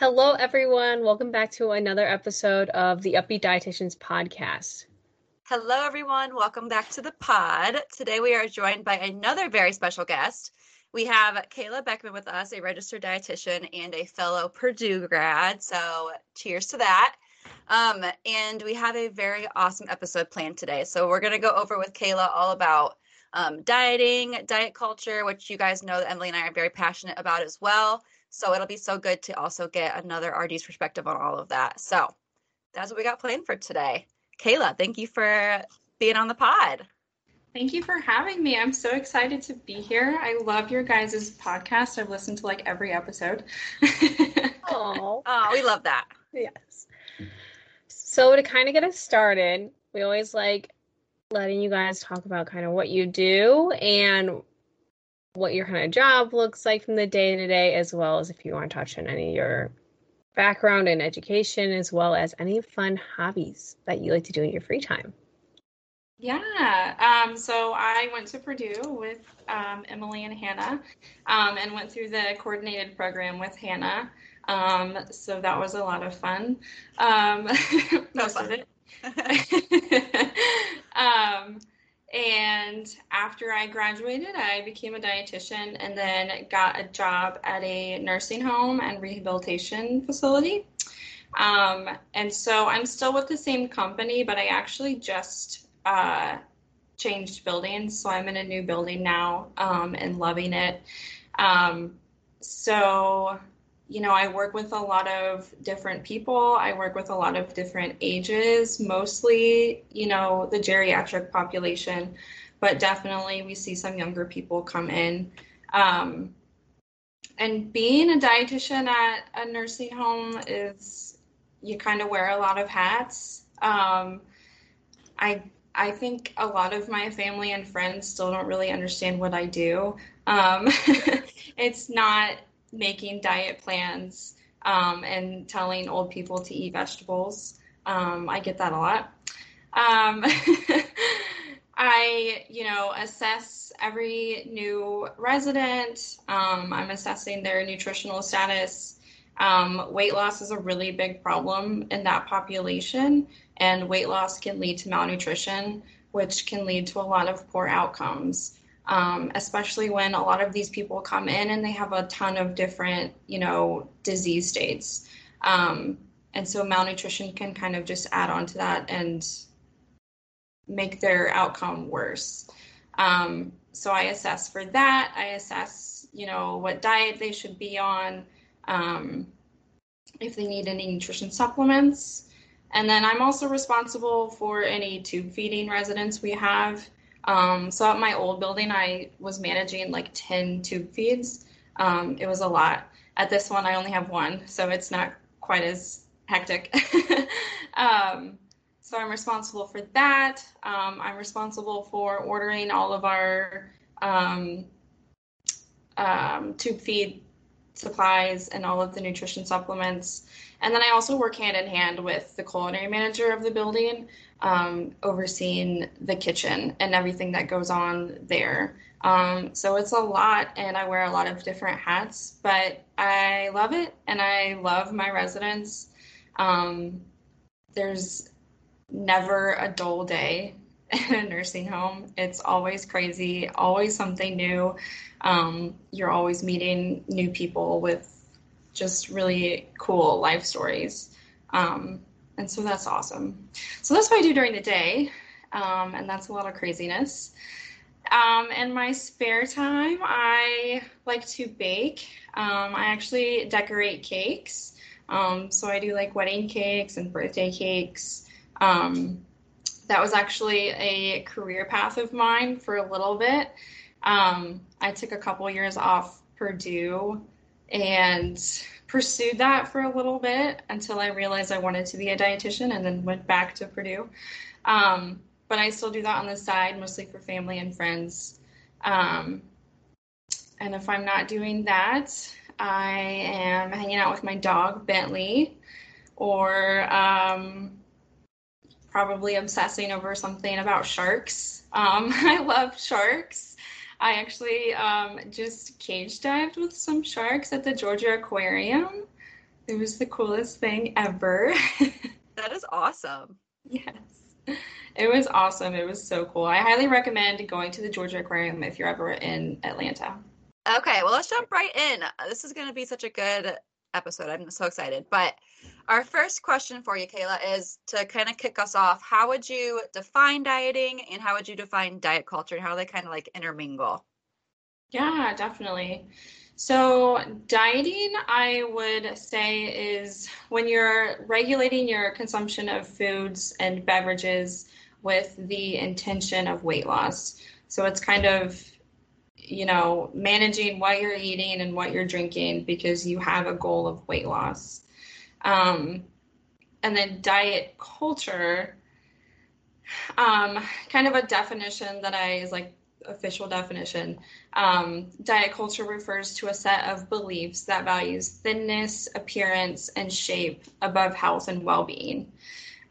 Hello, everyone. Welcome back to another episode of the Up-Beet Dietitians podcast. Hello, everyone. Welcome back to the pod. Today, we are joined by another very special guest. We have Kayla Bechman with us, a registered dietitian and a fellow Purdue grad. So, cheers to that. Um, and we have a very awesome episode planned today. So, we're going to go over with Kayla all about um, dieting, diet culture, which you guys know that Emily and I are very passionate about as well. So it'll be so good to also get another RD's perspective on all of that. So that's what we got planned for today. Kayla, thank you for being on the pod. Thank you for having me. I'm so excited to be here. I love your guys' podcast. I've listened to like every episode. oh, oh, we love that. Yes. So to kind of get us started, we always like letting you guys talk about kind of what you do and what your kind of job looks like from the day to day, as well as if you want to touch on any of your background and education, as well as any fun hobbies that you like to do in your free time. Yeah. Um, so I went to Purdue with um, Emily and Hannah um, and went through the coordinated program with Hannah. Um, so that was a lot of fun. Um, most of it. and after I graduated, I became a dietitian and then got a job at a nursing home and rehabilitation facility. Um, and so I'm still with the same company, but I actually just uh, changed buildings. So I'm in a new building now um, and loving it. Um, so you know, I work with a lot of different people. I work with a lot of different ages, mostly, you know, the geriatric population, but definitely we see some younger people come in. Um, and being a dietitian at a nursing home is you kind of wear a lot of hats. Um, I I think a lot of my family and friends still don't really understand what I do. Um, it's not making diet plans um, and telling old people to eat vegetables. Um, I get that a lot. Um, I, you know, assess every new resident. Um, I'm assessing their nutritional status. Um, weight loss is a really big problem in that population, and weight loss can lead to malnutrition, which can lead to a lot of poor outcomes um, especially when a lot of these people come in and they have a ton of different, you know, disease states. Um, and so malnutrition can kind of just add on to that and make their outcome worse. Um, so I assess for that. I assess, you know, what diet they should be on, um, if they need any nutrition supplements. And then I'm also responsible for any tube feeding residents we have. Um, so at my old building, I was managing like 10 tube feeds. Um, it was a lot. At this one, I only have one, so it's not quite as hectic. um, so I'm responsible for that. Um, I'm responsible for ordering all of our um, um, tube feed supplies and all of the nutrition supplements. And then I also work hand in hand with the culinary manager of the building um, overseeing the kitchen and everything that goes on there. Um, so it's a lot, and I wear a lot of different hats, but I love it, and I love my residents. Um, there's never a dull day in a nursing home. It's always crazy, always something new. Um, you're always meeting new people with just really cool life stories. Um, and so that's awesome. So that's what I do during the day. Um, and that's a lot of craziness. Um, in my spare time, I like to bake. Um, I actually decorate cakes. Um, so I do like wedding cakes and birthday cakes. Um, that was actually a career path of mine for a little bit. Um, I took a couple years off Purdue and pursued that for a little bit until I realized I wanted to be a dietitian and then went back to Purdue. Um, but I still do that on the side, mostly for family and friends. Um, and if I'm not doing that, I am hanging out with my dog, Bentley, or um, probably obsessing over something about sharks. Um, I love sharks. I actually um, just cage dived with some sharks at the Georgia Aquarium. It was the coolest thing ever. that is awesome. Yes. It was awesome. It was so cool. I highly recommend going to the Georgia Aquarium if you're ever in Atlanta. Okay, well, let's jump right in. This is going to be such a good episode. I'm so excited. But our first question for you, Kayla, is to kind of kick us off. How would you define dieting and how would you define diet culture and how they kind of like intermingle? Yeah, definitely. So, dieting, I would say, is when you're regulating your consumption of foods and beverages with the intention of weight loss. So, it's kind of you know, managing what you're eating and what you're drinking because you have a goal of weight loss. Um, and then diet culture, um, kind of a definition that I is like official definition. Um, diet culture refers to a set of beliefs that values thinness, appearance, and shape above health and well being.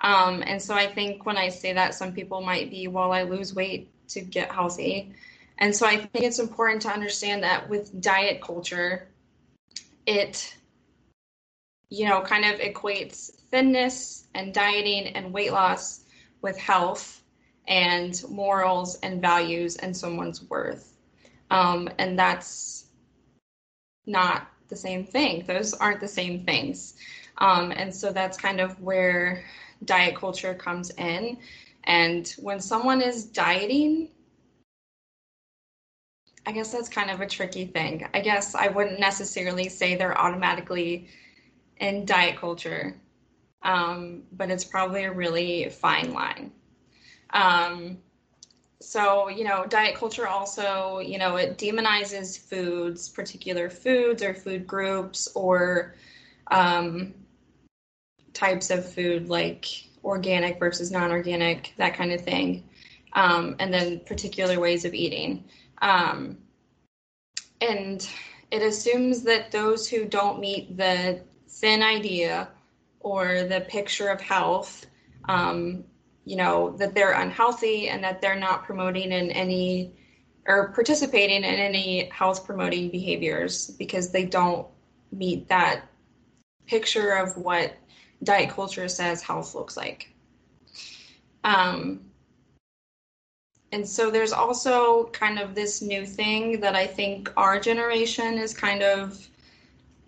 Um, and so I think when I say that, some people might be, well, I lose weight to get healthy. And so I think it's important to understand that with diet culture, it, you know, kind of equates thinness and dieting and weight loss with health and morals and values and someone's worth. Um, and that's not the same thing. Those aren't the same things. Um, and so that's kind of where diet culture comes in. And when someone is dieting, I guess that's kind of a tricky thing. I guess I wouldn't necessarily say they're automatically in diet culture, um, but it's probably a really fine line. Um, so, you know, diet culture also, you know, it demonizes foods, particular foods or food groups or um, types of food like organic versus non organic, that kind of thing. Um, and then particular ways of eating. Um, and it assumes that those who don't meet the thin idea or the picture of health, um, you know, that they're unhealthy and that they're not promoting in any or participating in any health promoting behaviors because they don't meet that picture of what diet culture says health looks like. Um, and so there's also kind of this new thing that I think our generation is kind of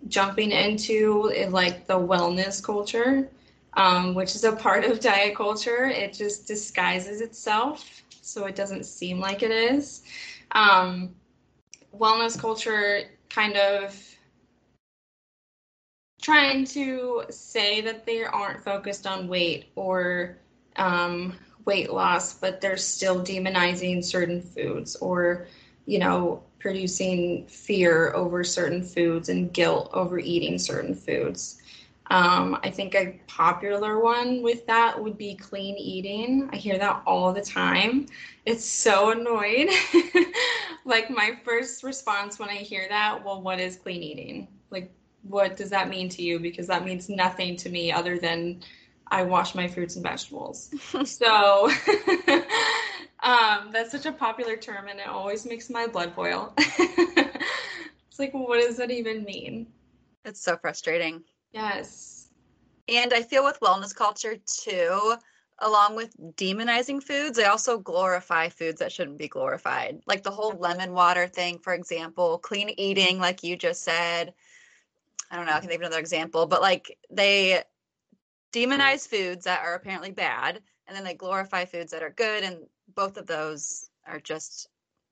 jumping into, like the wellness culture, um, which is a part of diet culture. It just disguises itself, so it doesn't seem like it is. Um, wellness culture kind of trying to say that they aren't focused on weight or um, weight loss, but they're still demonizing certain foods or, you know, producing fear over certain foods and guilt over eating certain foods. Um, I think a popular one with that would be clean eating. I hear that all the time. It's so annoying. like, my first response when I hear that, well, what is clean eating? Like, what does that mean to you? Because that means nothing to me other than I wash my fruits and vegetables. so um, that's such a popular term, and it always makes my blood boil. it's like, well, what does that even mean? It's so frustrating. Yes. And I feel with wellness culture too, along with demonizing foods, they also glorify foods that shouldn't be glorified. Like the whole lemon water thing, for example, clean eating, like you just said. I don't know, I can think of another example, but like they demonize foods that are apparently bad and then they glorify foods that are good and both of those are just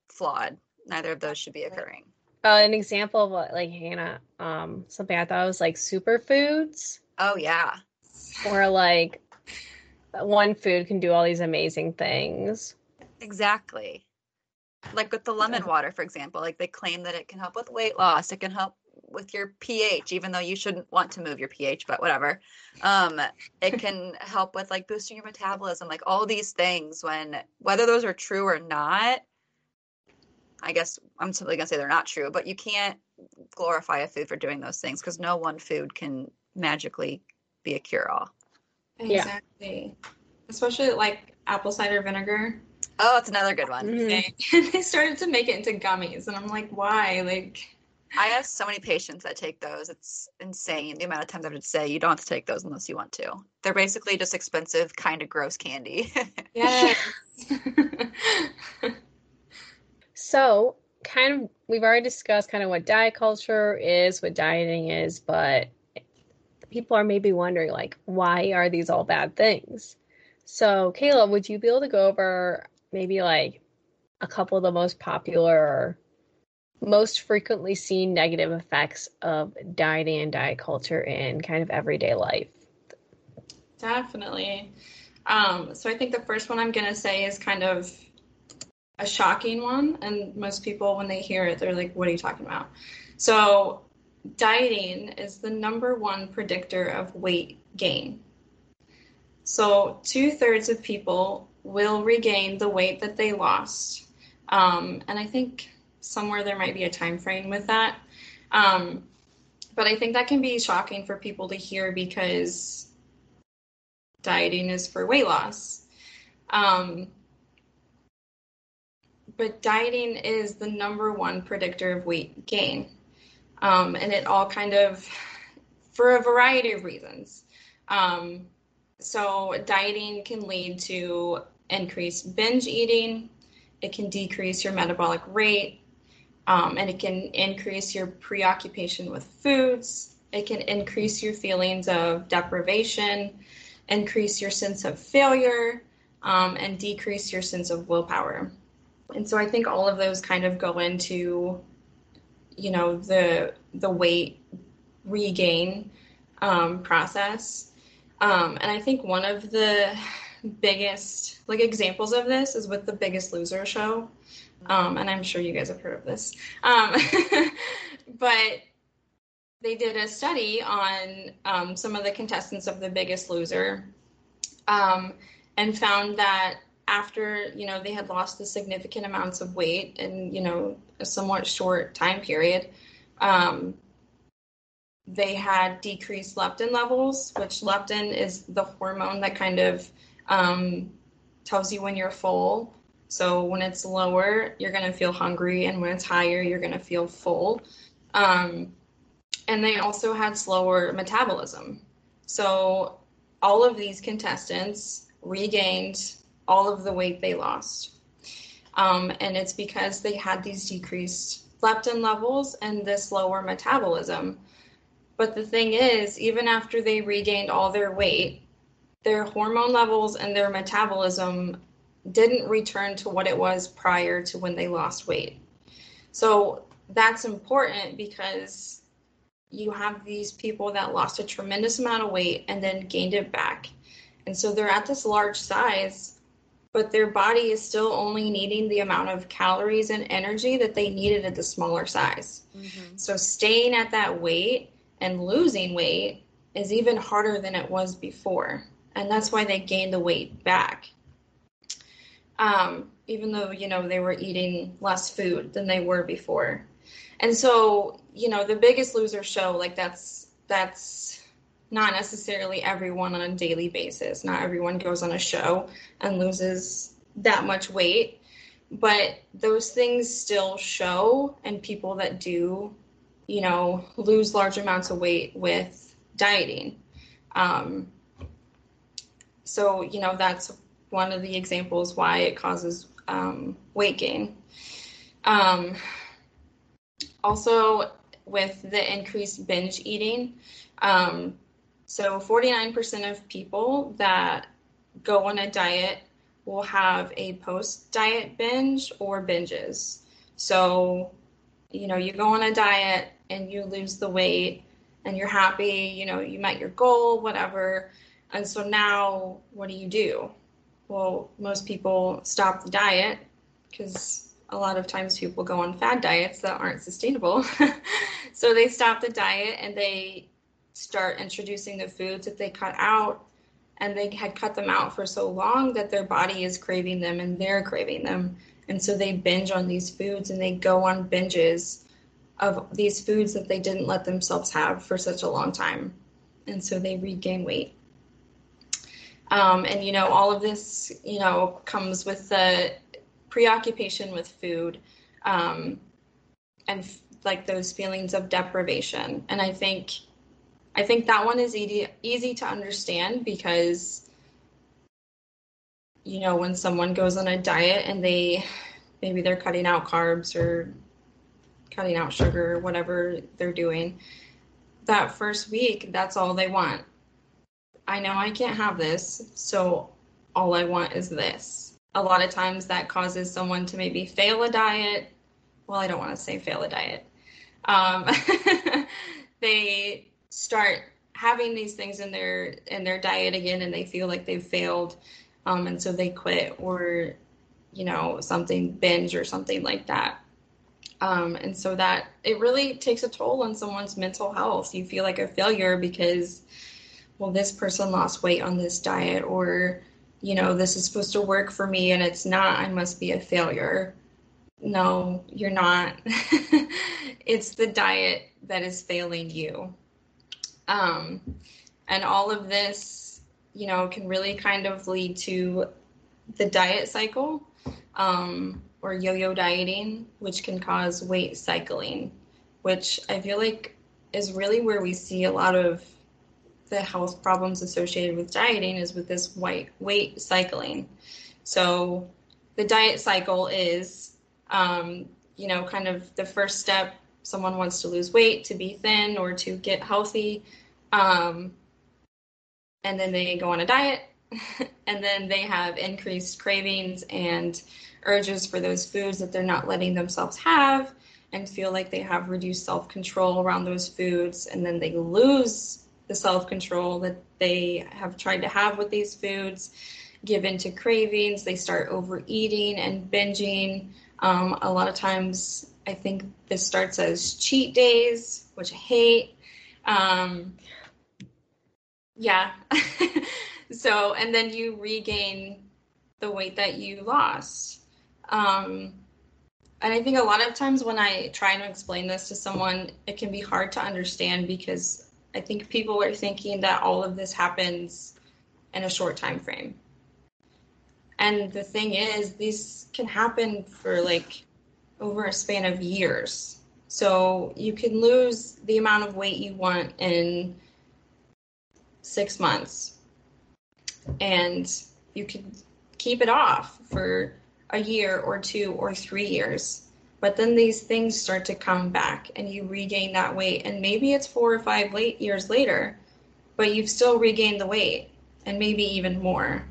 flawed. Neither of those should be occurring. Uh, an example of what like hannah um something i thought was like superfoods. Oh yeah. Or like one food can do all these amazing things. Exactly. Like with the lemon water for example like they claim that it can help with weight loss it can help with your pH, even though you shouldn't want to move your pH, but whatever. Um, it can help with like boosting your metabolism, like all these things. When whether those are true or not, I guess I'm simply gonna say they're not true. But you can't glorify a food for doing those things because no one food can magically be a cure all. Exactly. Yeah. Especially like apple cider vinegar. Oh, it's another good one. Mm-hmm. they started to make it into gummies, and I'm like, why? Like, I have so many patients that take those. It's insane the amount of times I would say you don't have to take those unless you want to. They're basically just expensive, kind of gross candy. yes. so, kind of, we've already discussed kind of what diet culture is, what dieting is, but people are maybe wondering, like, why are these all bad things? So, Kayla, would you be able to go over maybe like a couple of the most popular most frequently seen negative effects of dieting and diet culture in kind of everyday life? Definitely. Um, so I think the first one I'm going to say is kind of a shocking one. And most people, when they hear it, they're like, what are you talking about? So dieting is the number one predictor of weight gain. So two thirds of people will regain the weight that they lost. Um, and I think somewhere there might be a time frame with that. Um, but I think that can be shocking for people to hear because dieting is for weight loss. Um, but dieting is the number one predictor of weight gain. Um, and it all kind of, for a variety of reasons. Um, so, dieting can lead to increased binge eating, it can decrease your metabolic rate, um, and it can increase your preoccupation with foods. It can increase your feelings of deprivation, increase your sense of failure, um, and decrease your sense of willpower. And so I think all of those kind of go into, you know, the the weight regain um, process. Um, and I think one of the biggest like examples of this is with the Biggest Loser show, um, and I'm sure you guys have heard of this. Um, but they did a study on um, some of the contestants of The Biggest Loser, um, and found that after you know they had lost the significant amounts of weight in you know a somewhat short time period. Um, they had decreased leptin levels, which leptin is the hormone that kind of um, tells you when you're full. So when it's lower, you're going to feel hungry, and when it's higher, you're going to feel full. Um, and they also had slower metabolism. So all of these contestants regained all of the weight they lost. Um, and it's because they had these decreased leptin levels and this lower metabolism. But the thing is, even after they regained all their weight, their hormone levels and their metabolism didn't return to what it was prior to when they lost weight. So that's important because you have these people that lost a tremendous amount of weight and then gained it back. And so they're at this large size, but their body is still only needing the amount of calories and energy that they needed at the smaller size. Mm-hmm. So staying at that weight and losing weight is even harder than it was before and that's why they gained the weight back. Um, even though you know they were eating less food than they were before, and so you know the Biggest Loser show like that's that's not necessarily everyone on a daily basis. Not everyone goes on a show and loses that much weight, but those things still show, and people that do, you know, lose large amounts of weight with dieting. Um, so, you know, that's one of the examples why it causes um, weight gain. Um, also, with the increased binge eating, um, so 49% of people that go on a diet will have a post diet binge or binges. So, you know, you go on a diet and you lose the weight and you're happy, you know, you met your goal, whatever. And so now, what do you do? Well, most people stop the diet because a lot of times people go on fad diets that aren't sustainable. So they stop the diet and they start introducing the foods that they cut out and they had cut them out for so long that their body is craving them and they're craving them. And so they binge on these foods and they go on binges of these foods that they didn't let themselves have for such a long time. And so they regain weight um, and you know all of this you know comes with the preoccupation with food um, and f- like those feelings of deprivation. And i think I think that one is easy easy to understand because you know when someone goes on a diet and they maybe they're cutting out carbs or cutting out sugar or whatever they're doing that first week that's all they want i know i can't have this so all i want is this. A lot of times that causes someone to maybe fail a diet. Well i don't want to say fail a diet. Um, they start having these things in their in their diet again and they feel like they've failed um, and so they quit or you know something binge or something like that. Um, and so that it really takes a toll on someone's mental health. You feel like a failure because well this person lost weight on this diet or you know this is supposed to work for me and it's not i must be a failure. No you're not. It's the diet that is failing you. Um, and all of this, you know, can really kind of lead to the diet cycle um, or yo yo dieting, which can cause weight cycling, which I feel like is really where we see a lot of the health problems associated with dieting is with this white weight cycling. So the diet cycle is, um, you know, kind of the first step. Someone wants to lose weight, to be thin, or to get healthy. Um, and then they go on a diet, and then they have increased cravings and urges for those foods that they're not letting themselves have and feel like they have reduced self control around those foods. And then they lose the self control that they have tried to have with these foods, give in to cravings, they start overeating and binging. Um, a lot of times, I think this starts as cheat days, which I hate. Um, yeah. so, and then you regain the weight that you lost. Um, and I think a lot of times when I try to explain this to someone, it can be hard to understand because I think people are thinking that all of this happens in a short time frame. And the thing is, these can happen for like over a span of years. So you can lose the amount of weight you want in six months. And you can keep it off for a year or two or three years. But then these things start to come back and you regain that weight. And maybe it's four or five late years later, but you've still regained the weight and maybe even more.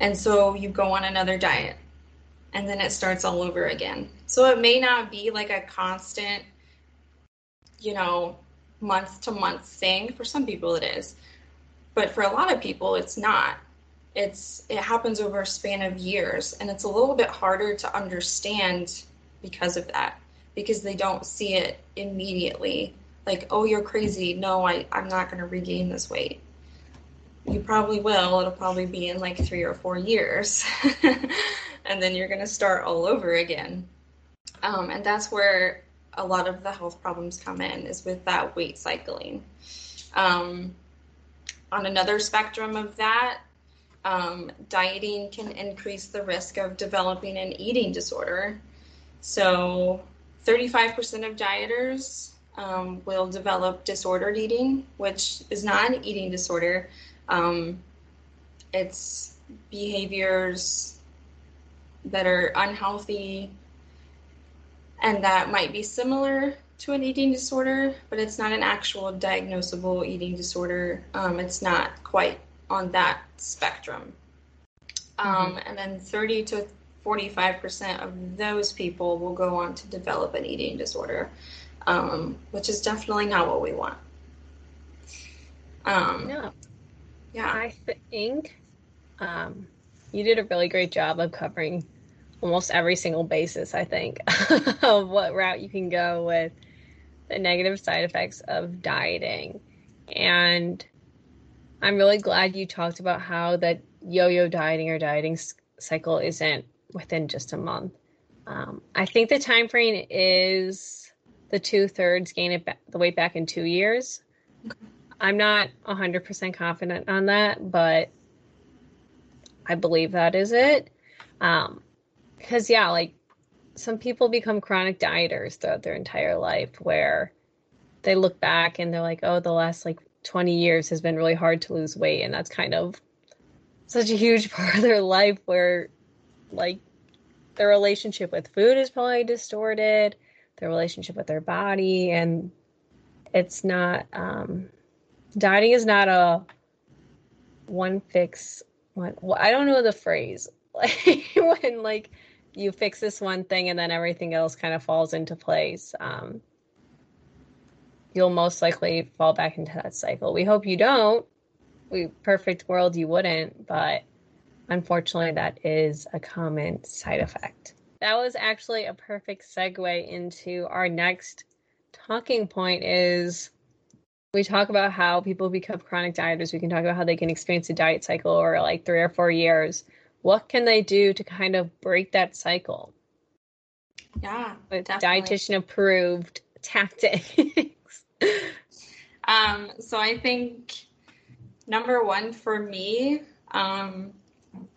And so you go on another diet and then it starts all over again. So it may not be like a constant, you know, month to month thing. For some people, it is, but for a lot of people, it's not. It's it happens over a span of years, and it's a little bit harder to understand because of that, because they don't see it immediately. Like, oh, you're crazy. No, I, I'm not going to regain this weight. You probably will. It'll probably be in like three or four years. and then you're going to start all over again. Um, and that's where a lot of the health problems come in is with that weight cycling. Um, on another spectrum of that, um, dieting can increase the risk of developing an eating disorder. So, 35% of dieters um, will develop disordered eating, which is not an eating disorder. Um, it's behaviors that are unhealthy and that might be similar to an eating disorder, but it's not an actual diagnosable eating disorder. Um, it's not quite on that spectrum. Um, mm-hmm. And then 30 to 45% of those people will go on to develop an eating disorder, um, which is definitely not what we want. Um, no. Yeah. I think um, you did a really great job of covering almost every single basis, I think, of what route you can go with the negative side effects of dieting. And I'm really glad you talked about how that yo-yo dieting or dieting cycle isn't within just a month. Um, I think the time frame is the two thirds gain it back, the weight back in two years. I'm not 100% confident on that, but I believe that is it. Um, because yeah, like some people become chronic dieters throughout their entire life where they look back and they're like, oh, the last like 20 years has been really hard to lose weight. And that's kind of such a huge part of their life where like their relationship with food is probably distorted, their relationship with their body, and it's not um dieting is not a one fix one well, I don't know the phrase. Like when like you fix this one thing and then everything else kind of falls into place. Um you'll most likely fall back into that cycle. We hope you don't. We perfect world you wouldn't, but unfortunately that is a common side effect. That was actually a perfect segue into our next talking point is we talk about how people become chronic dieters. We can talk about how they can experience a diet cycle or like 3 or 4 years. What can they do to kind of break that cycle? Yeah, with dietitian approved tactics. um, so I think number one for me, um,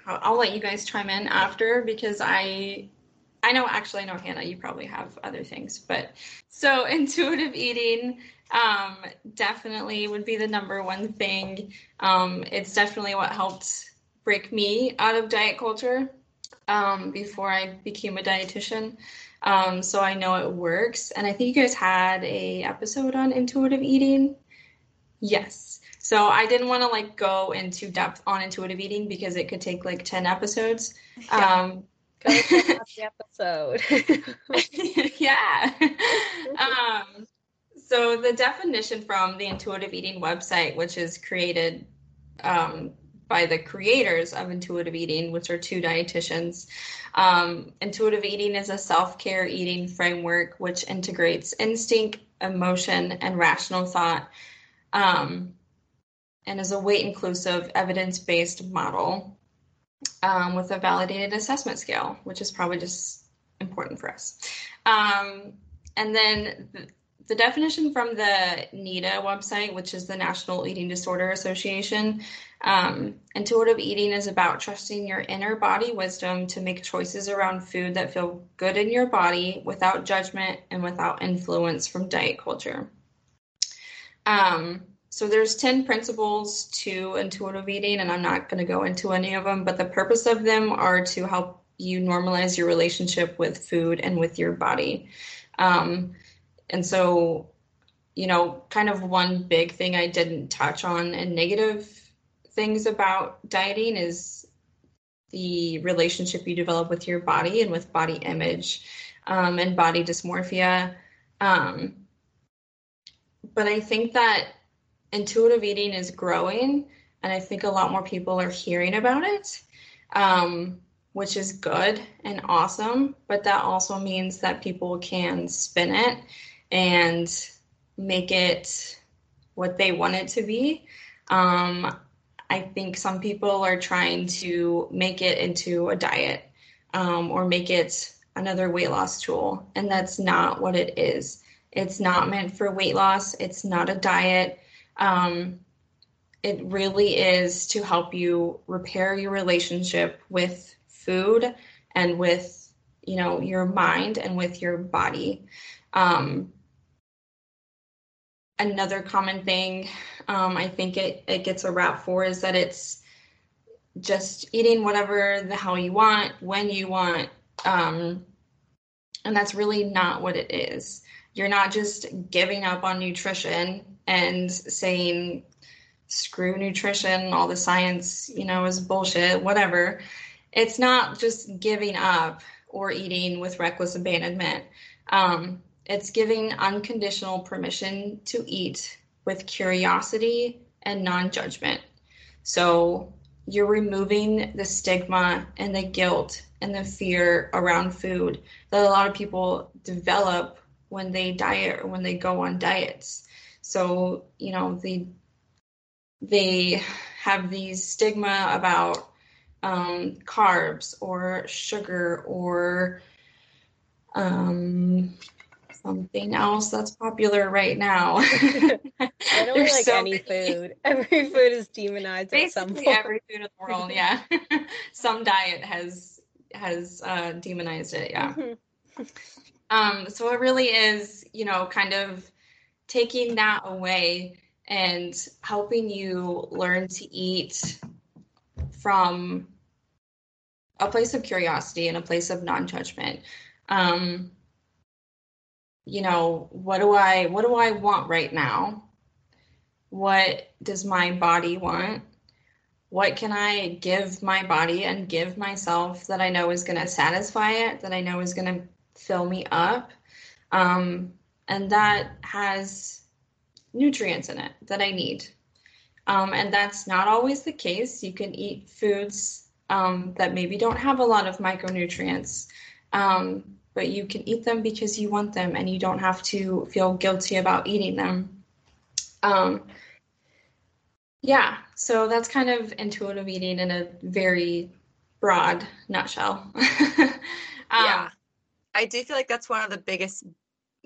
I'll, I'll, let you guys chime in after because I, I know actually I know Hannah, you probably have other things, but so intuitive eating um, definitely would be the number one thing. Um, it's definitely what helped break me out of diet culture um, before I became a dietitian. Um, so I know it works. And I think you guys had a episode on intuitive eating. Yes. So I didn't want to like go into depth on intuitive eating because it could take like 10 episodes. Yeah. Um, go the episode. yeah. um, so the definition from the intuitive eating website, which is created um, by the creators of intuitive eating, which are two dietitians. Um, intuitive eating is a self care eating framework which integrates instinct, emotion, and rational thought, um, and is a weight inclusive, evidence based model um, with a validated assessment scale, which is probably just important for us. Um, and then the definition from the NEDA website, which is the National Eating Disorder Association, um, intuitive eating is about trusting your inner body wisdom to make choices around food that feel good in your body without judgment and without influence from diet culture. Um, so there's 10 principles to intuitive eating, and I'm not going to go into any of them, but the purpose of them are to help you normalize your relationship with food and with your body. Um, and so, you know, kind of one big thing I didn't touch on and negative things about dieting is the relationship you develop with your body and with body image um, and body dysmorphia. Um, but I think that intuitive eating is growing, and I think a lot more people are hearing about it, um, which is good and awesome. But that also means that people can spin it and make it what they want it to be. Um, I think some people are trying to make it into a diet um, or make it another weight loss tool, and that's not what it is. It's not meant for weight loss, it's not a diet. Um, it really is to help you repair your relationship with food and with you know your mind and with your body um, another common thing um, I think it, it gets a rap for is that it's just eating whatever the hell you want when you want. Um, and that's really not what it is. You're not just giving up on nutrition and saying, screw nutrition, all the science, you know, is bullshit, whatever. It's not just giving up or eating with reckless abandonment. Um, it's giving unconditional permission to eat with curiosity and non judgment. So you're removing the stigma and the guilt and the fear around food that a lot of people develop when they diet or when they go on diets. So, you know, they they have these stigma about um, carbs or sugar or um, something else that's popular right now. I don't like so any many. food. Every food is demonized Basically at some point. every food in the world, yeah. some diet has has uh, demonized it, yeah. Mm-hmm. um, so it really is, you know, kind of taking that away and helping you learn to eat from a place of curiosity and a place of non-judgment. Um, you know, what do I what do I want right now? What does my body want? What can I give my body and give myself that I know is going to satisfy it, that I know is going to fill me up? Um, and that has nutrients in it that I need. Um, and that's not always the case. You can eat foods um, that maybe don't have a lot of micronutrients. Um, but you can eat them because you want them and you don't have to feel guilty about eating them. Um, yeah, so that's kind of intuitive eating in a very broad nutshell. um, yeah, I do feel like that's one of the biggest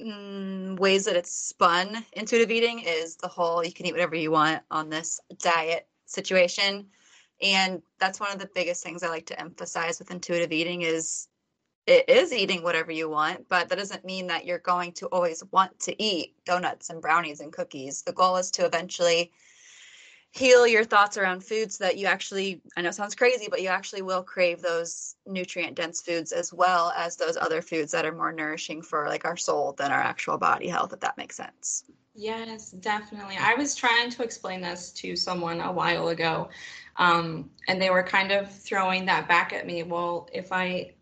mm, ways that it's spun intuitive eating is the whole you can eat whatever you want on this diet situation and that's one of the biggest things i like to emphasize with intuitive eating is it is eating whatever you want, but that doesn't mean that you're going to always want to eat donuts and brownies and cookies. The goal is to eventually heal your thoughts around foods that you actually I know sounds crazy, but you actually will crave those nutrient dense foods as well as those other foods that are more nourishing for like our soul than our actual body health, if that makes sense. Yes, definitely. I was trying to explain this to someone a while ago, um, and they were kind of throwing that back at me. Well, if I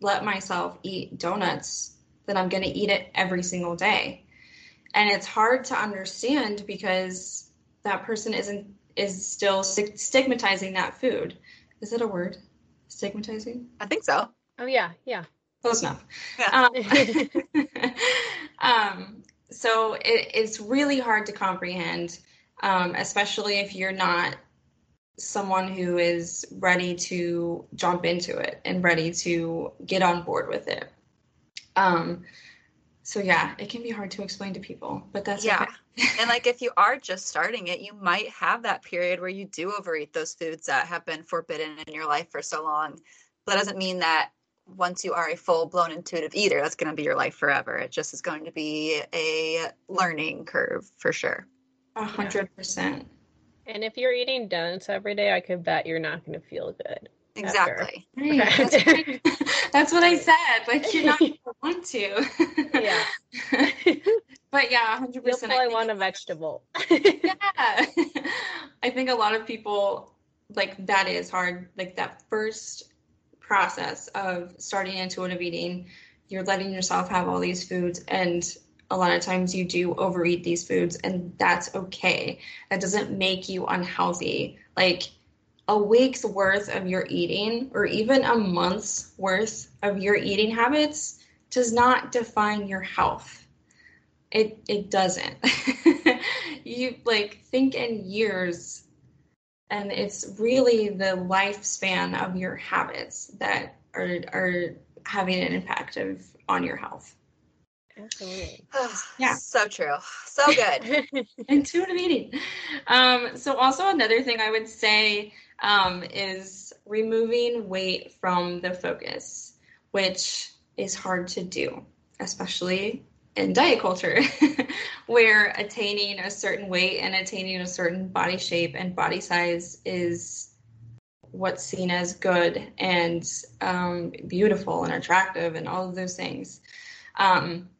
let myself eat donuts, then I'm going to eat it every single day. And it's hard to understand because that person isn't is still stigmatizing that food. Is it a word? Stigmatizing? I think so. Oh yeah, yeah. Close enough. Yeah. Um, um, so it, it's really hard to comprehend, um, especially if you're not someone who is ready to jump into it and ready to get on board with it. Um, so yeah, it can be hard to explain to people, but that's yeah. Okay. and like if you are just starting it, you might have that period where you do overeat those foods that have been forbidden in your life for so long. But that doesn't mean that once you are a full blown intuitive eater, that's going to be your life forever. It just is going to be a learning curve for sure. A hundred percent. And if you're eating donuts every day, I could bet you're not going to feel good. Exactly. That's, that's, what I said. Like you're not going to want to. yeah. but yeah, hundred percent. You'll probably want a vegetable. yeah. I think a lot of people like that is hard. Like that first process of starting intuitive eating, you're letting yourself have all these foods and a lot of times you do overeat these foods and that's okay. That doesn't make you unhealthy. Like a week's worth of your eating or even a month's worth of your eating habits does not define your health. It it doesn't. you like think in years and it's really the lifespan of your habits that are are having an impact of on your health. Absolutely. yeah. So true. So good. Intuitive eating. Um, so also another thing I would say um, is removing weight from the focus, which is hard to do, especially in diet culture, where attaining a certain weight and attaining a certain body shape and body size is what's seen as good and um, beautiful and attractive and all of those things. Um,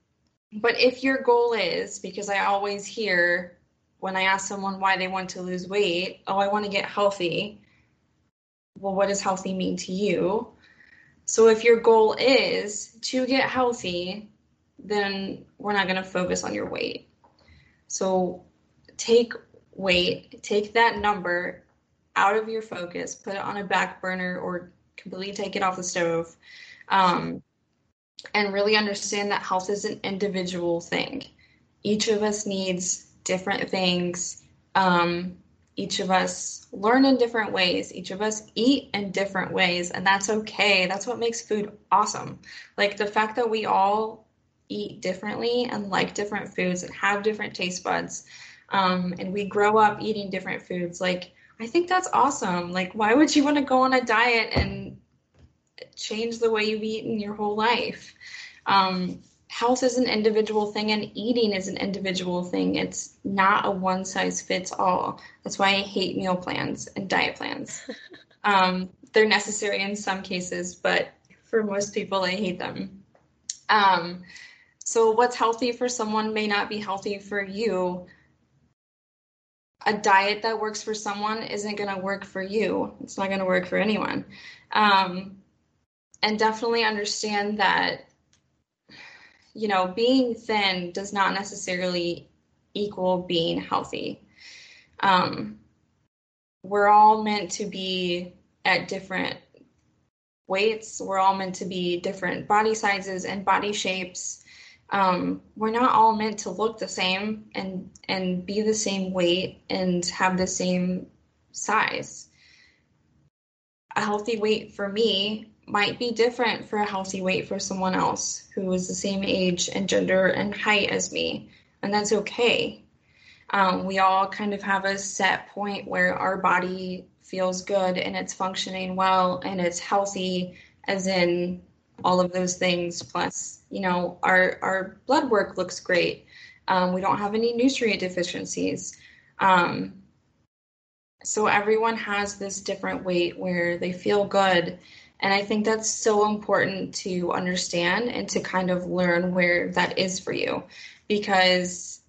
but if your goal is, because I always hear when I ask someone why they want to lose weight, oh, I want to get healthy. Well, what does healthy mean to you? So if your goal is to get healthy, then we're not going to focus on your weight. So take weight, take that number out of your focus, put it on a back burner or completely take it off the stove. Um, and really understand that health is an individual thing. Each of us needs different things. Um, each of us learn in different ways. Each of us eat in different ways, and that's okay. That's what makes food awesome. Like the fact that we all eat differently and like different foods and have different taste buds, um, and we grow up eating different foods. Like I think that's awesome. Like why would you want to go on a diet and change the way you've eaten your whole life? Um, health is an individual thing and eating is an individual thing. It's not a one size fits all. That's why I hate meal plans and diet plans. um, they're necessary in some cases, but for most people, I hate them. Um, so, what's healthy for someone may not be healthy for you. A diet that works for someone isn't going to work for you. It's not going to work for anyone. Um, and definitely understand that you know, being thin does not necessarily equal being healthy. Um, we're all meant to be at different weights. We're all meant to be different body sizes and body shapes. Um, we're not all meant to look the same and and be the same weight and have the same size. A healthy weight for me might be different for a healthy weight for someone else who is the same age and gender and height as me, and that's okay. Um, we all kind of have a set point where our body feels good and it's functioning well and it's healthy, as in all of those things. Plus, you know, our our blood work looks great. Um, we don't have any nutrient deficiencies. Um, so everyone has this different weight where they feel good and I think that's so important to understand and to kind of learn where that is for you. Because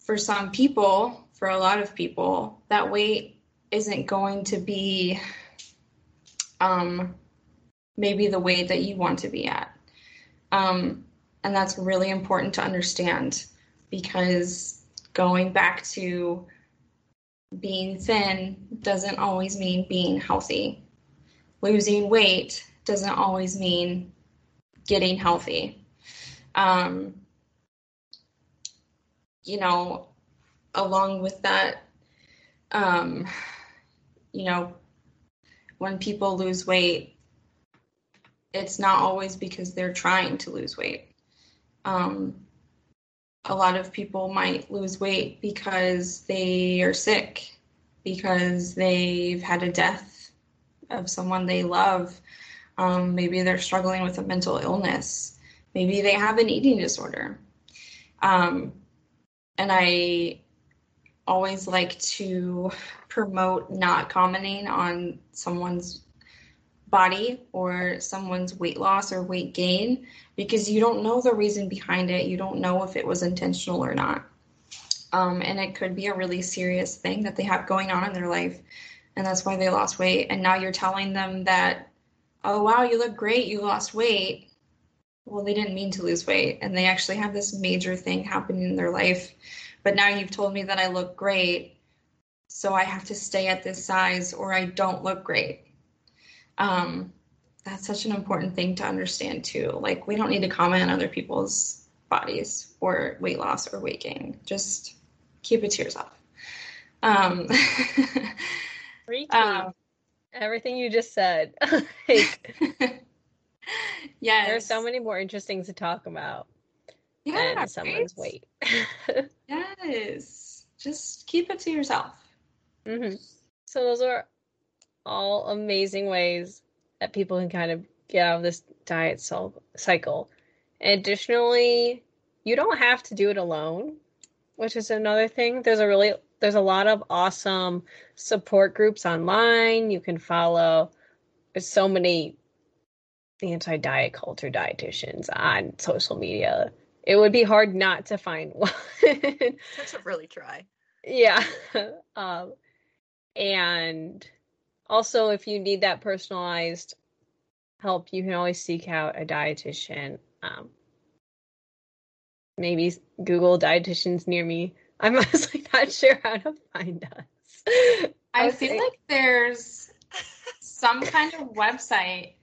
for some people, for a lot of people, that weight isn't going to be um, maybe the weight that you want to be at. Um, and that's really important to understand because going back to being thin doesn't always mean being healthy losing weight doesn't always mean getting healthy. Um, you know, along with that, um, you know, when people lose weight, it's not always because they're trying to lose weight. Um, a lot of people might lose weight because they are sick, because they've had a death of someone they love. Um, maybe they're struggling with a mental illness. Maybe they have an eating disorder. Um, and I always like to promote not commenting on someone's body or someone's weight loss or weight gain because you don't know the reason behind it. You don't know if it was intentional or not. Um, and it could be a really serious thing that they have going on in their life and that's why they lost weight. And now you're telling them that, oh, wow, you look great, you lost weight. Well, they didn't mean to lose weight, and they actually have this major thing happening in their life. But now you've told me that I look great, so I have to stay at this size or I don't look great. Um, that's such an important thing to understand, too. Like, we don't need to comment on other people's bodies or weight loss or weight gain. Just keep it to yourself. Um, Um, Everything you just said. like, yes. There's so many more interesting to talk about yeah, than someone's right? weight. yes. Just keep it to yourself. Mm-hmm. So those are all amazing ways that people can kind of get out of this diet cycle. And additionally, you don't have to do it alone, which is another thing. There's a really there's a lot of awesome support groups online. You can follow. There's so many anti diet culture dietitians on social media. It would be hard not to find one. to really try. Yeah. Um, and also, if you need that personalized help, you can always seek out a dietitian. Um, maybe Google dietitians near me I'm honestly not sure how to find us. I okay. feel like there's some kind of website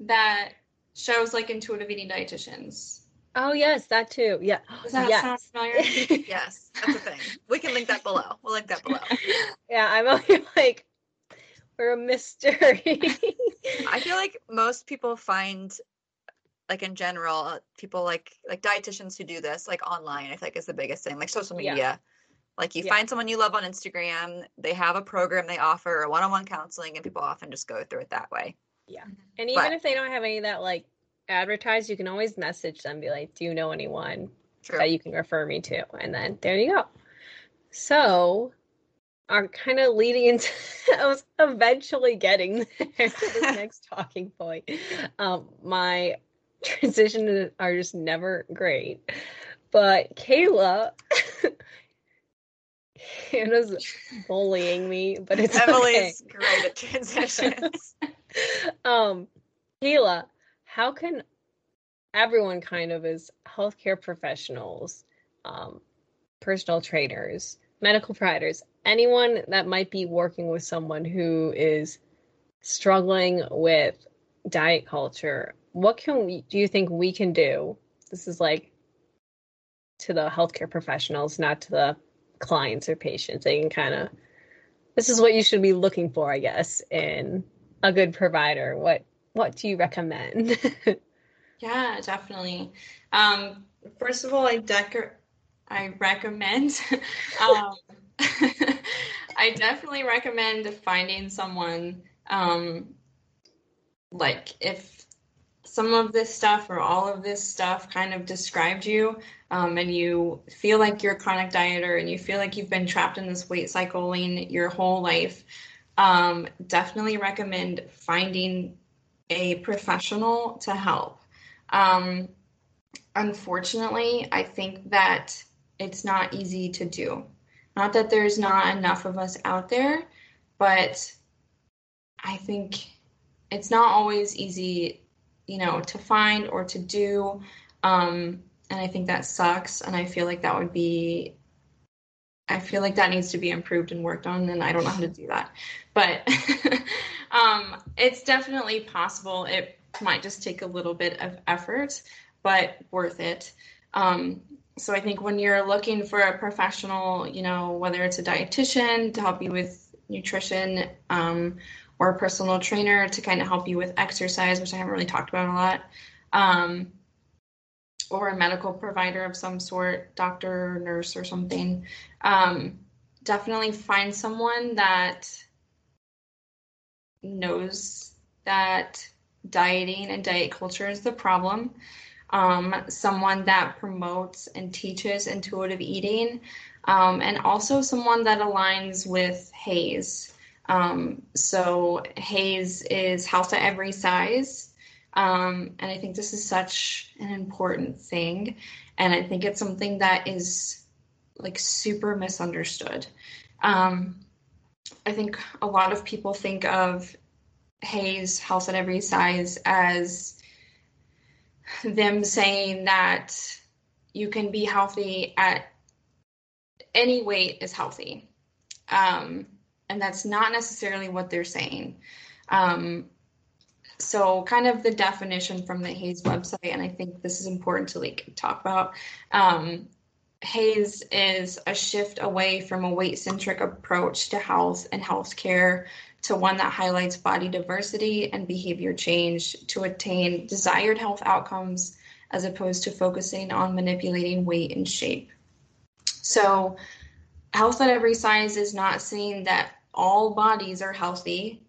that shows like Intuitive Eating Dietitians. Oh yes, that too. Yeah. Does that yes. sound familiar? Yes, that's a thing. We can link that below. We'll link that below. yeah, I'm only like we're a mystery. I feel like most people find like in general, people like like dietitians who do this like online, I feel like is the biggest thing. Like social Yeah. media. Like you Yeah. find someone you love on Instagram, they have a program they offer, a one-on-one counseling, and people often just go through it that way. Yeah. And even But- if they don't have any of that like advertised, you can always message them, be like, Do you know anyone True. that you can refer me to? And then there you go. So are kind of leading into I was eventually getting there to this next talking point. Um my transitions are just never great. But Kayla Hannah's bullying me, but it's okay. Emily's great at transitions. um, Kayla, how can everyone kind of as healthcare professionals, um, personal trainers, medical providers, anyone that might be working with someone who is struggling with diet culture, what can we do you think we can do? This is like to the healthcare professionals, not to the clients or patients. They can kind of this is what you should be looking for, I guess, in a good provider. What what do you recommend? Yeah, definitely. Um, first of all, I decor I recommend um, I definitely recommend finding someone um, like if some of this stuff or all of this stuff kind of described you um, and you feel like you're a chronic dieter and you feel like you've been trapped in this weight cycling your whole life um, definitely recommend finding a professional to help um, unfortunately, I think that it's not easy to do. Not that there's not enough of us out there, but I think it's not always easy, you know, to find or to do. Um, and I think that sucks. And I feel like that would be, I feel like that needs to be improved and worked on. And I don't know how to do that. But um, it's definitely possible. It might just take a little bit of effort, but worth it. Um, so I think when you're looking for a professional, you know, whether it's a dietitian to help you with nutrition, um, or a personal trainer to kind of help you with exercise, which I haven't really talked about a lot, um, or a medical provider of some sort, doctor, nurse, or something, um, definitely find someone that knows that dieting and diet culture is the problem. Um, someone that promotes and teaches intuitive eating, um, and also someone that aligns with HAES. Um, so HAES is Health at Every Size. Um, and I think this is such an important thing. And I think it's something that is like super misunderstood. Um, I think a lot of people think of HAES Health at Every Size as them saying that you can be healthy at any weight is healthy. Um, and that's not necessarily what they're saying. Um, so kind of the definition from the HAES website, and I think this is important to like talk about. Um, HAES is a shift away from a weight centric approach to health and healthcare to one that highlights body diversity and behavior change to attain desired health outcomes as opposed to focusing on manipulating weight and shape. So, health at every size is not saying that all bodies are healthy,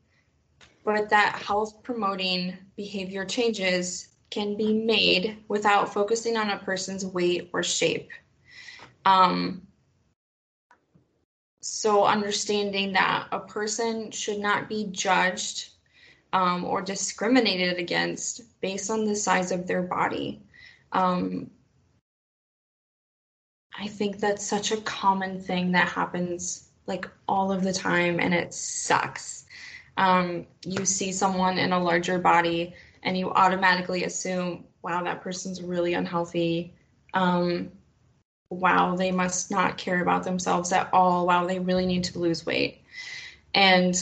but that health promoting behavior changes can be made without focusing on a person's weight or shape. Um, so, understanding that a person should not be judged um, or discriminated against based on the size of their body. Um, I think that's such a common thing that happens like all of the time, and it sucks. Um, you see someone in a larger body, and you automatically assume, wow, that person's really unhealthy. Um, wow, they must not care about themselves at all. Wow, they really need to lose weight. And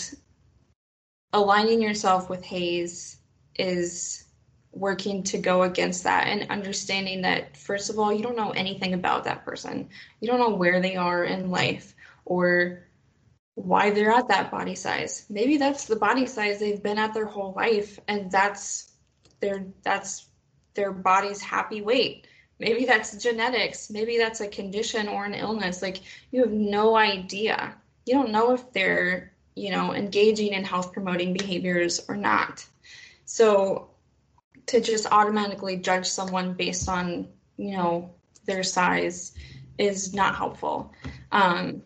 aligning yourself with HAES is working to go against that and understanding that first of all you don't know anything about that person you don't know where they are in life or why they're at that body size. Maybe that's the body size they've been at their whole life and that's their that's their body's happy weight. Maybe that's genetics. Maybe that's a condition or an illness. Like you have no idea. You don't know if they're you know engaging in health promoting behaviors or not. So to just automatically judge someone based on you know their size is not helpful. Um,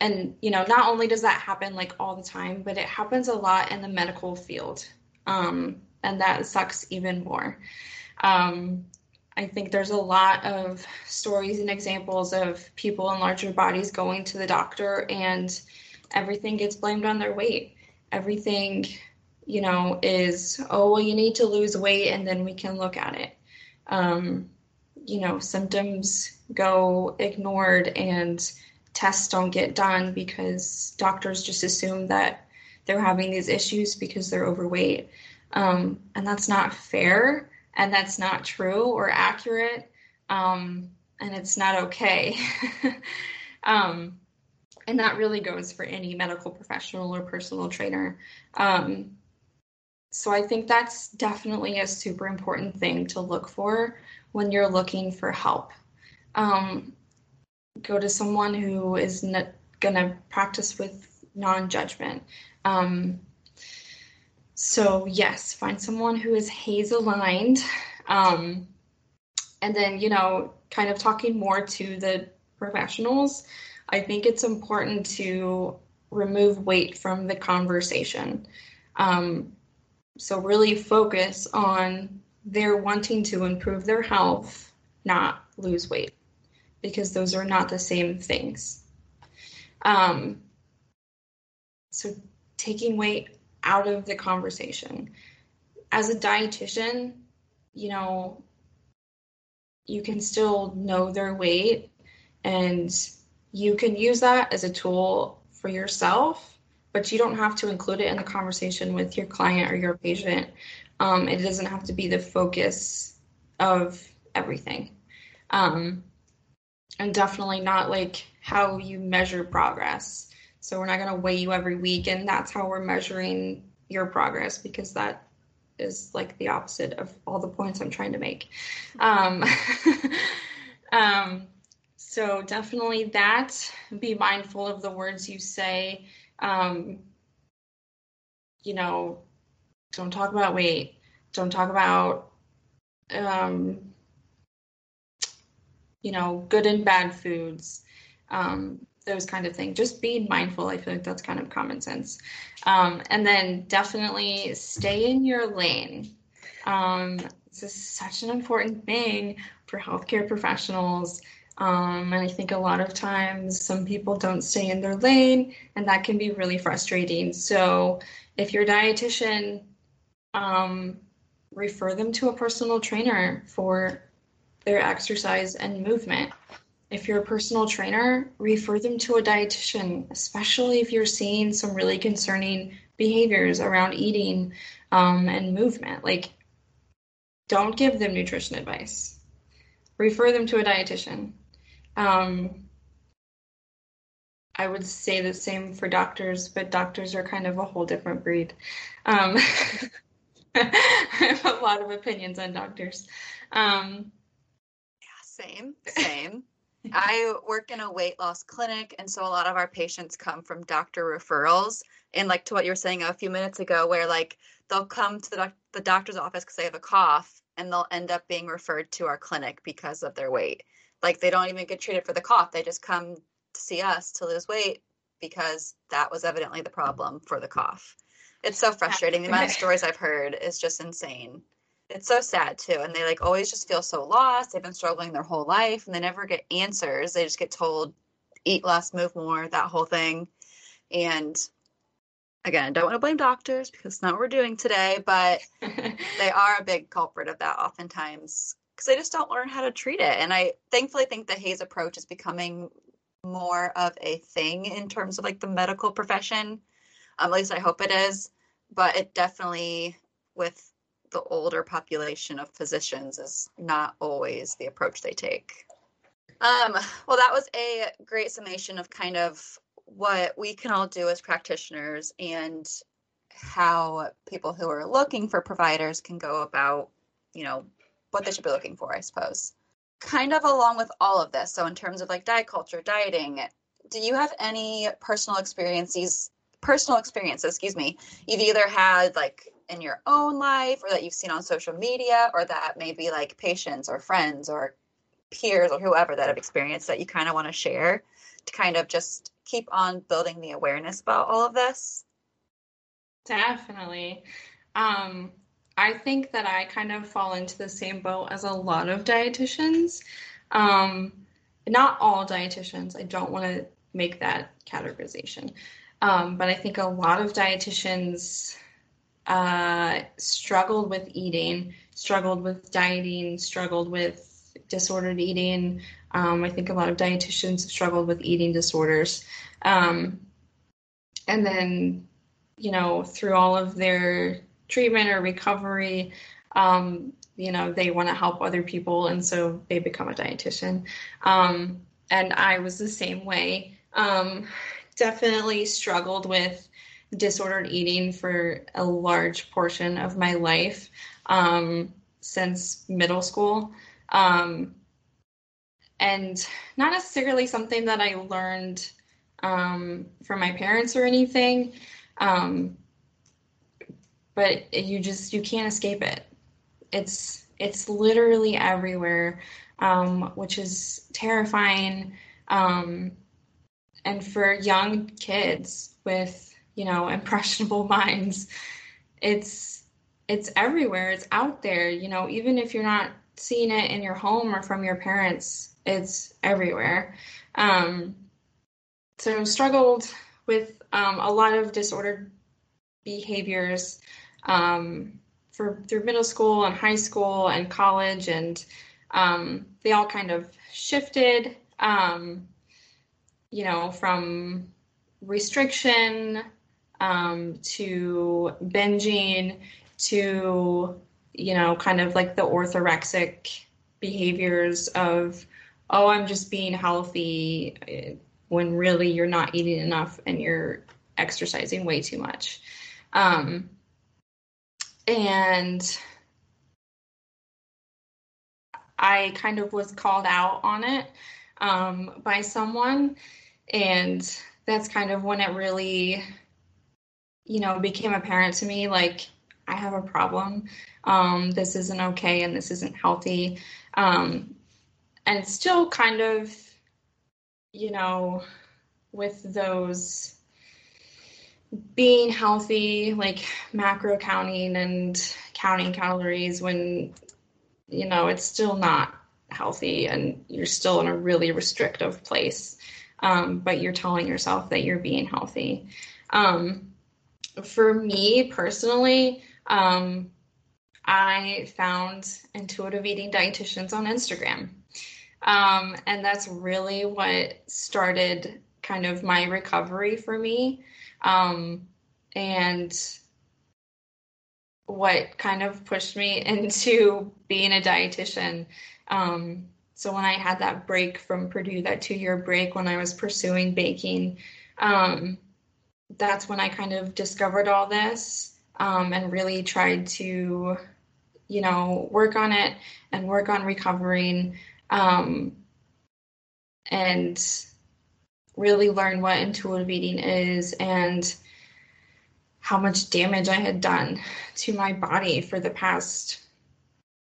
and you know not only does that happen like all the time but it happens a lot in the medical field. Um, and that sucks even more. Um, i think there's a lot of stories and examples of people in larger bodies going to the doctor and everything gets blamed on their weight. Everything you know, is, oh, well, you need to lose weight and then we can look at it. Um, you know, symptoms go ignored and tests don't get done because doctors just assume that they're having these issues because they're overweight. Um, and that's not fair and that's not true or accurate. Um, and it's not okay. um, and that really goes for any medical professional or personal trainer. Um, so I think that's definitely a super important thing to look for when you're looking for help. Um, go to someone who is not going to practice with non judgment. Um, so, yes, find someone who is HAES aligned. Um, and then, you know, kind of talking more to the professionals, I think it's important to remove weight from the conversation. Um, so really focus on their wanting to improve their health, not lose weight, because those are not the same things. Um, so taking weight out of the conversation. As a dietitian, you know, you can still know their weight and you can use that as a tool for yourself but you don't have to include it in the conversation with your client or your patient. Um, it doesn't have to be the focus of everything. Um, and definitely not like how you measure progress. So we're not going to weigh you every week, and that's how we're measuring your progress because that is like the opposite of all the points I'm trying to make. Um, um, so definitely that. Be mindful of the words you say um, you know, don't talk about weight. Don't talk about, um, you know, good and bad foods. Um, those kind of things. Just being mindful. I feel like that's kind of common sense. Um, and then definitely stay in your lane. Um, this is such an important thing for healthcare professionals. Um, and I think a lot of times some people don't stay in their lane, and that can be really frustrating. So, if your dietitian, um, refer them to a personal trainer for their exercise and movement. If you're a personal trainer, refer them to a dietitian, especially if you're seeing some really concerning behaviors around eating um, and movement. Like, don't give them nutrition advice. Refer them to a dietitian. Um, I would say the same for doctors, but doctors are kind of a whole different breed. Um, I have a lot of opinions on doctors. Um, same, same. I work in a weight loss clinic, and so a lot of our patients come from doctor referrals. And like to what you were saying a few minutes ago, where like they'll come to the, doc- the doctor's office because they have a cough, and they'll end up being referred to our clinic because of their weight. Like they don't even get treated for the cough. They just come to see us to lose weight because that was evidently the problem for the cough. It's so frustrating. The amount of stories i've heard is just insane it's so sad too and they like always just feel so lost they've been struggling their whole life and they never get answers they just get told eat less move more that whole thing and again i don't want to blame doctors because it's not what we're doing today but they are a big culprit of that oftentimes because they just don't learn how to treat it. And I thankfully think the HAES approach is becoming more of a thing in terms of like the medical profession. Um, at least I hope it is. But it definitely, with the older population of physicians is not always the approach they take. Um, well, that was a great summation of kind of what we can all do as practitioners and how people who are looking for providers can go about, you know, what they should be looking for, I suppose. Kind of along with all of this, so in terms of like diet culture, dieting, do you have any personal experiences personal experiences, excuse me, you've either had like in your own life or that you've seen on social media or that maybe like patients or friends or peers or whoever that have experienced that you kind of want to share to kind of just keep on building the awareness about all of this? Definitely. Um, I think that I kind of fall into the same boat as a lot of dietitians. Um, not all dietitians. I don't want to make that categorization. Um, but I think a lot of dietitians uh, struggled with eating, struggled with dieting, struggled with disordered eating. Um, I think a lot of dietitians have struggled with eating disorders. Um, and then, you know, through all of their treatment or recovery, um, you know, they want to help other people. And so they become a dietitian. Um, and I was the same way. Um, definitely struggled with disordered eating for a large portion of my life um, since middle school. Um, and not necessarily something that I learned um, from my parents or anything, um, but you just you can't escape it. It's it's literally everywhere, um, which is terrifying. Um, and for young kids with you know impressionable minds. It's it's everywhere. It's out there you know even if you're not seeing it in your home or from your parents it's everywhere. Um, so struggled with um, a lot of disordered behaviors um, for through middle school and high school and college and um, they all kind of shifted um, you know, from restriction um, to binging to, you know, kind of like the orthorexic behaviors of, oh, I'm just being healthy eh, when really you're not eating enough and you're exercising way too much. Um, and I kind of was called out on it um, by someone. And that's kind of when it really, you know, became apparent to me like, I have a problem. Um, this isn't okay and this isn't healthy. Um, and still kind of, you know, with those being healthy, like macro counting and counting calories when, you know, it's still not healthy and you're still in a really restrictive place, um, but you're telling yourself that you're being healthy. Um, for me personally, um, I found intuitive eating dietitians on Instagram. Um, and that's really what started kind of my recovery for me. Um, and what kind of pushed me into being a dietitian um, so when I had that break from Purdue, that two year break when I was pursuing baking, um, that's when I kind of discovered all this um, and really tried to, you know, work on it and work on recovering um, and really learn what intuitive eating is and how much damage I had done to my body for the past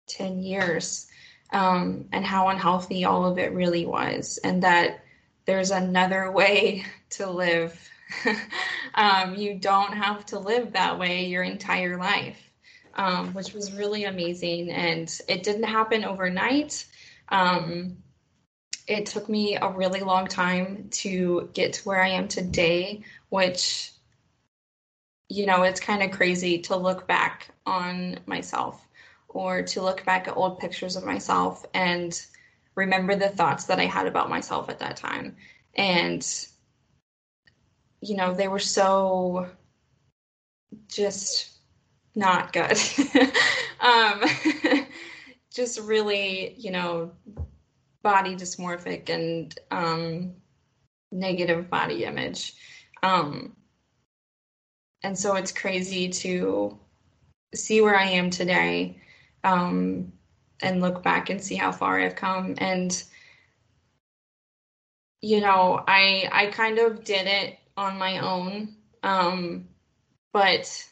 10 years um, and how unhealthy all of it really was, and that there's another way to live. um, you don't have to live that way your entire life, um, which was really amazing. And it didn't happen overnight. Um, it took me a really long time to get to where I am today, which, you know, it's kind of crazy to look back on myself or to look back at old pictures of myself and remember the thoughts that I had about myself at that time. And, you know, they were so just not good. um, just really, you know, body dysmorphic and um, negative body image. Um, and so it's crazy to see where I am today um, and look back and see how far I've come. And you know, I I kind of did it on my own, um, but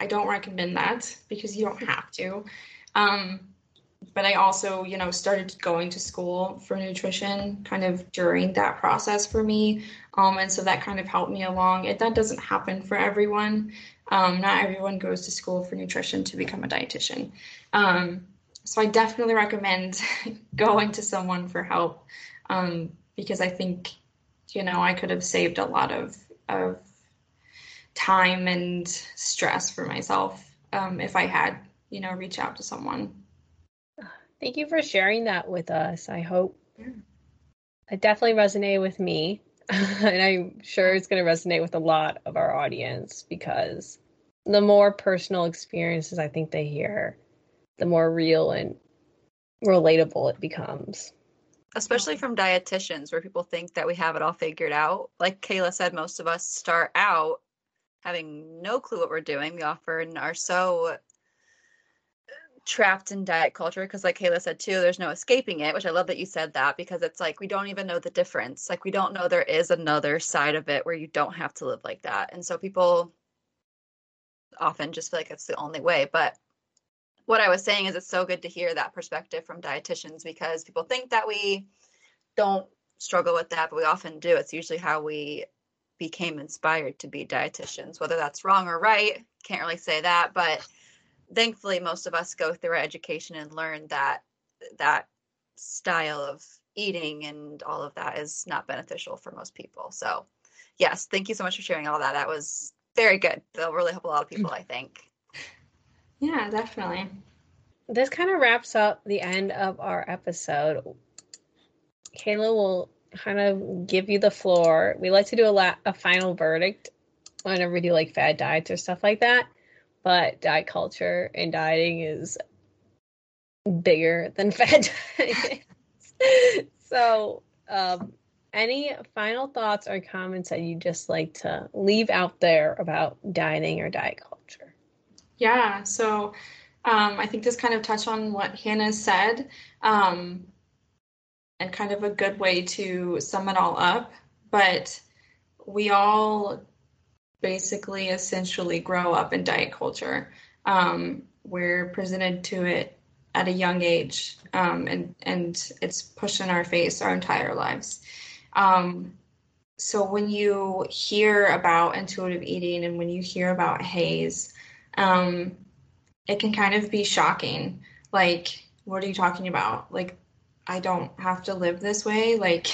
I don't recommend that because you don't have to. Um, but I also, you know, started going to school for nutrition kind of during that process for me. Um, and so that kind of helped me along. It, that doesn't happen for everyone. Um, not everyone goes to school for nutrition to become a dietitian. Um, so I definitely recommend going to someone for help um, because I think, you know, I could have saved a lot of, of time and stress for myself um, if I had, you know, reach out to someone. Thank you for sharing that with us. I hope yeah. it definitely resonated with me. and I'm sure it's going to resonate with a lot of our audience because the more personal experiences I think they hear, the more real and relatable it becomes. Especially from dietitians, where people think that we have it all figured out. Like Kayla said, most of us start out having no clue what we're doing. We often are so trapped in diet culture because like Kayla said too, there's no escaping it, which I love that you said that because it's like we don't even know the difference. Like we don't know there is another side of it where you don't have to live like that. And so people often just feel like it's the only way. But what I was saying is it's so good to hear that perspective from dietitians because people think that we don't struggle with that, but we often do. It's usually how we became inspired to be dietitians. Whether that's wrong or right, can't really say that, but thankfully most of us go through our education and learn that that style of eating and all of that is not beneficial for most people. So, yes, thank you so much for sharing all that. That was very good. That'll really help a lot of people, I think. Yeah, definitely. This kind of wraps up the end of our episode. Kayla will kind of give you the floor. We like to do a, la- a final verdict whenever we do like fad diets or stuff like that but diet culture and dieting is bigger than fat dieting. so, um, any final thoughts or comments that you just like to leave out there about dieting or diet culture? Yeah, so um, I think this kind of touched on what Hannah said, um, and kind of a good way to sum it all up. But we all basically essentially grow up in diet culture. Um, we're presented to it at a young age, um, and and it's pushed in our face our entire lives. Um, so when you hear about intuitive eating and when you hear about HAES, um, it can kind of be shocking. Like, what are you talking about? Like, I don't have to live this way. Like,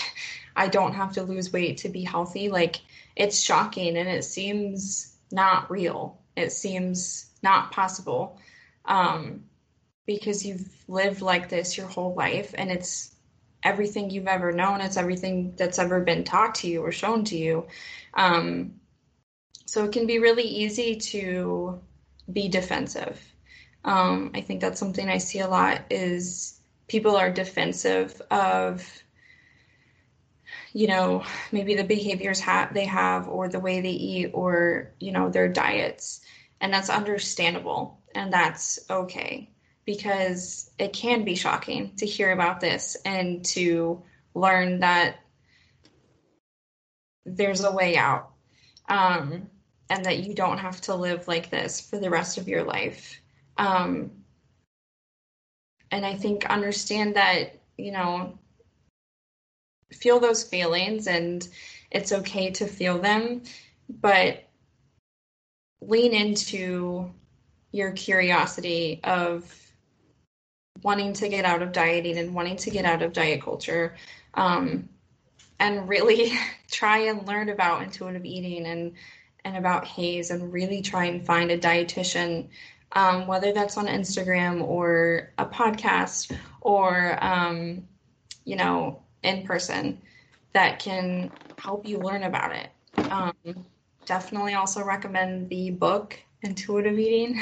I don't have to lose weight to be healthy. Like, it's shocking and it seems not real. It seems not possible um, because you've lived like this your whole life and it's everything you've ever known. It's everything that's ever been taught to you or shown to you. Um, so it can be really easy to be defensive. Um, I think that's something I see a lot is people are defensive of you know maybe the behaviors ha- they have or the way they eat or you know their diets and that's understandable and that's okay because it can be shocking to hear about this and to learn that there's a way out um, and that you don't have to live like this for the rest of your life. Um, and i think understand that you know feel those feelings and it's okay to feel them, but lean into your curiosity of wanting to get out of dieting and wanting to get out of diet culture um, and really try and learn about intuitive eating and and about HAES and really try and find a dietitian um, whether that's on instagram or a podcast or um, you know in person that can help you learn about it. Um, definitely also recommend the book intuitive eating,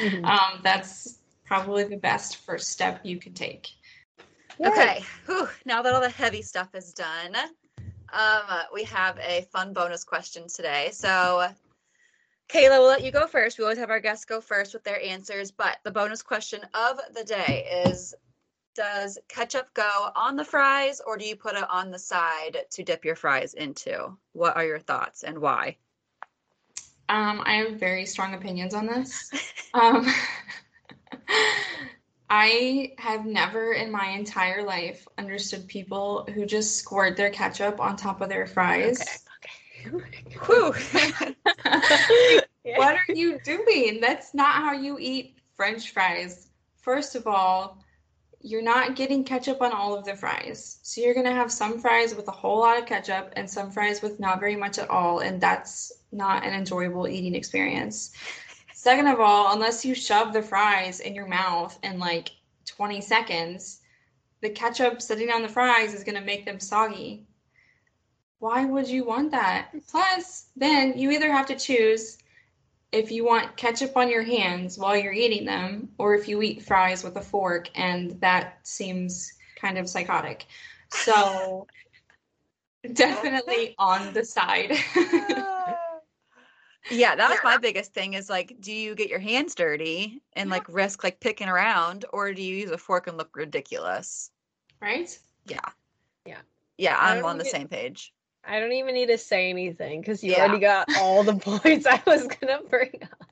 Mhm. um, that's probably the best first step you could take. Okay. Whew. Now that all the heavy stuff is done, um, we have a fun bonus question today. So, Kayla, we'll let you go first. We always have our guests go first with their answers, but the bonus question of the day is Does ketchup go on the fries or do you put it on the side to dip your fries into? What are your thoughts and why? Um, I have very strong opinions on this. Um, I have never in my entire life understood people who just squirt their ketchup on top of their fries. Whew. What are you doing? That's not how you eat French fries. First of all, you're not getting ketchup on all of the fries. So you're going to have some fries with a whole lot of ketchup and some fries with not very much at all. And that's not an enjoyable eating experience. Second of all, unless you shove the fries in your mouth in like 20 seconds, the ketchup sitting on the fries is going to make them soggy. Why would you want that? Plus, then you either have to choose if you want ketchup on your hands while you're eating them, or if you eat fries with a fork, and that seems kind of psychotic. So, definitely on the side. yeah, that was my biggest thing is like, do you get your hands dirty and like risk like picking around, or do you use a fork and look ridiculous? right? Yeah. Yeah. Yeah, I'm on the even- same page. I don't even need to say anything because you Yeah. already got all the points I was gonna bring up.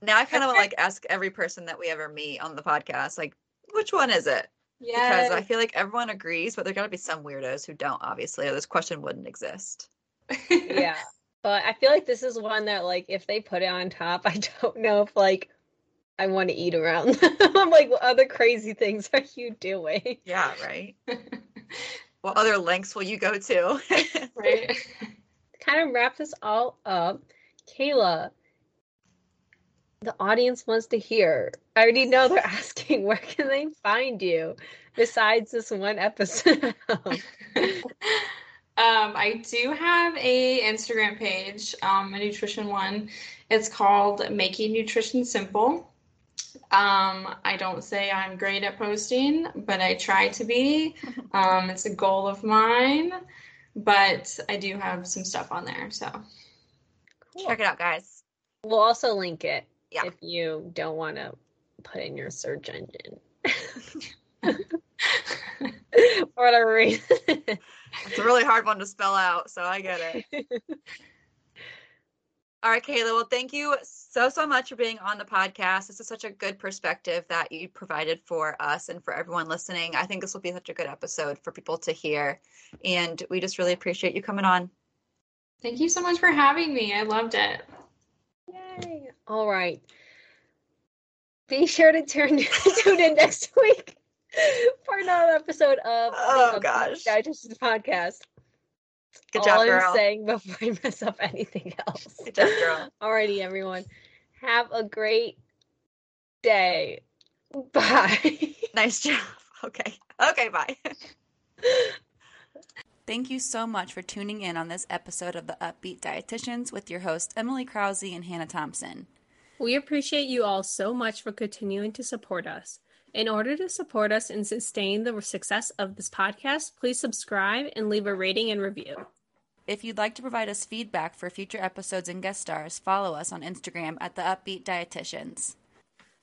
Now I kind of like ask every person that we ever meet on the podcast, like, which one is it? yeah Because I feel like everyone agrees, but there gotta be some weirdos who don't, obviously, or this question wouldn't exist. yeah. But I feel like this is one that like if they put it on top, I don't know if like I want to eat around. I'm like, what other crazy things are you doing? Yeah, right. what other lengths will you go to? right. Kind of wrap this all up. Kayla, the audience wants to hear. I already know they're asking where can they find you besides this one episode. Um, I do have a Instagram page, um, a nutrition one. It's called Making Nutrition Simple. Um, I don't say I'm great at posting, but I try to be. Um, it's a goal of mine, but I do have some stuff on there. So Check it out, guys. We'll also link it Yeah. if you don't want to put in your search engine. For whatever reason. It's a really hard one to spell out, so I get it. All right, Kayla. Well, thank you so, so much for being on the podcast. This is such a good perspective that you provided for us and for everyone listening. I think this will be such a good episode for people to hear. And we just really appreciate you coming on. thank you so much for having me. I loved it. Yay. All right. Be sure to turn tune in next week for another episode of Oh, the gosh. Digestions Podcast. Good All job, I'm girl. saying before I mess up anything else. Good job, girl. Alrighty, everyone. Have a great day. Bye. Nice job. Okay. Okay, bye. Thank you so much for tuning in on this episode of the Up-Beet Dietitians with your hosts, Emily Krause and Hannah Thompson. We appreciate you all so much for continuing to support us. In order to support us and sustain the success of this podcast, please subscribe and leave a rating and review. If you'd like to provide us feedback for future episodes and guest stars, follow us on Instagram at the Up-Beet Dietitians.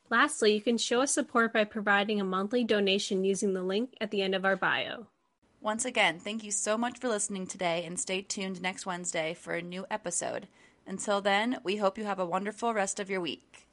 Lastly, you can show us support by providing a monthly donation using the link at the end of our bio. Once again, thank you so much for listening today and stay tuned next Wednesday for a new episode. Until then, we hope you have a wonderful rest of your week.